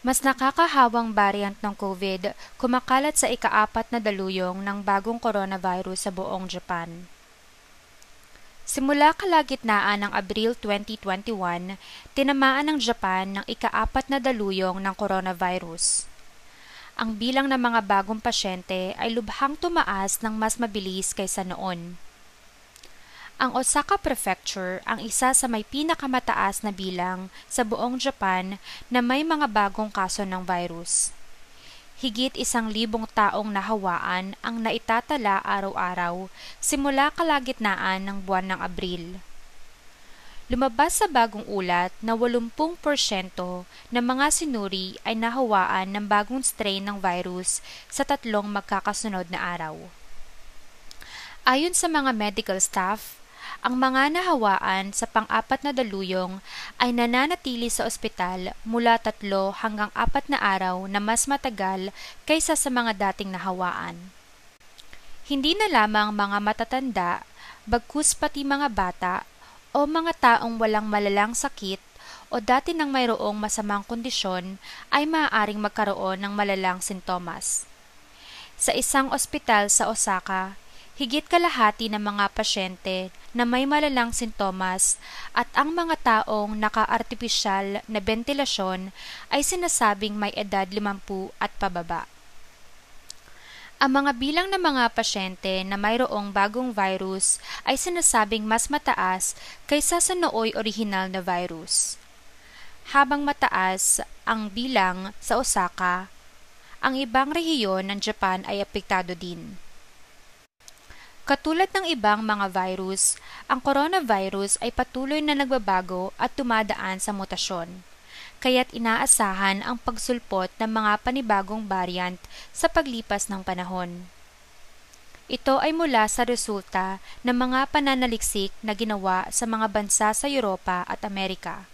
Mas nakakahawang variant ng COVID kumakalat sa ikaapat na daluyong ng bagong coronavirus sa buong Japan. Simula kalagitnaan ng Abril 2021, tinamaan ng Japan ng ikaapat na daluyong ng coronavirus. Ang bilang ng mga bagong pasyente ay lubhang tumaas ng mas mabilis kaysa noon. Ang Osaka Prefecture ang isa sa may pinakamataas na bilang sa buong Japan na may mga bagong kaso ng virus. Higit isang libong taong nahawaan ang naitatala araw-araw simula kalagitnaan ng buwan ng Abril. Lumabas sa bagong ulat na 80% ng mga sinuri ay nahawaan ng bagong strain ng virus sa tatlong magkakasunod na araw. Ayon sa mga medical staff, ang mga nahawaan sa pang-apat na daluyong ay nananatili sa ospital mula tatlo hanggang apat na araw na mas matagal kaysa sa mga dating nahawaan. Hindi na lamang mga matatanda, bagkus pati mga bata o mga taong walang malalang sakit o dati nang mayroong masamang kondisyon ay maaaring magkaroon ng malalang sintomas. Sa isang ospital sa Osaka, higit kalahati ng mga pasyente na may malalang sintomas at ang mga taong naka-artipisyal na bentilasyon ay sinasabing may edad 50 at pababa. Ang mga bilang ng mga pasyente na mayroong bagong virus ay sinasabing mas mataas kaysa sa nooy orihinal na virus. Habang mataas ang bilang sa Osaka, ang ibang rehiyon ng Japan ay apektado din. Katulad ng ibang mga virus, ang coronavirus ay patuloy na nagbabago at tumadaan sa mutasyon. Kaya't inaasahan ang pagsulpot ng mga panibagong variant sa paglipas ng panahon. Ito ay mula sa resulta ng mga pananaliksik na ginawa sa mga bansa sa Europa at Amerika.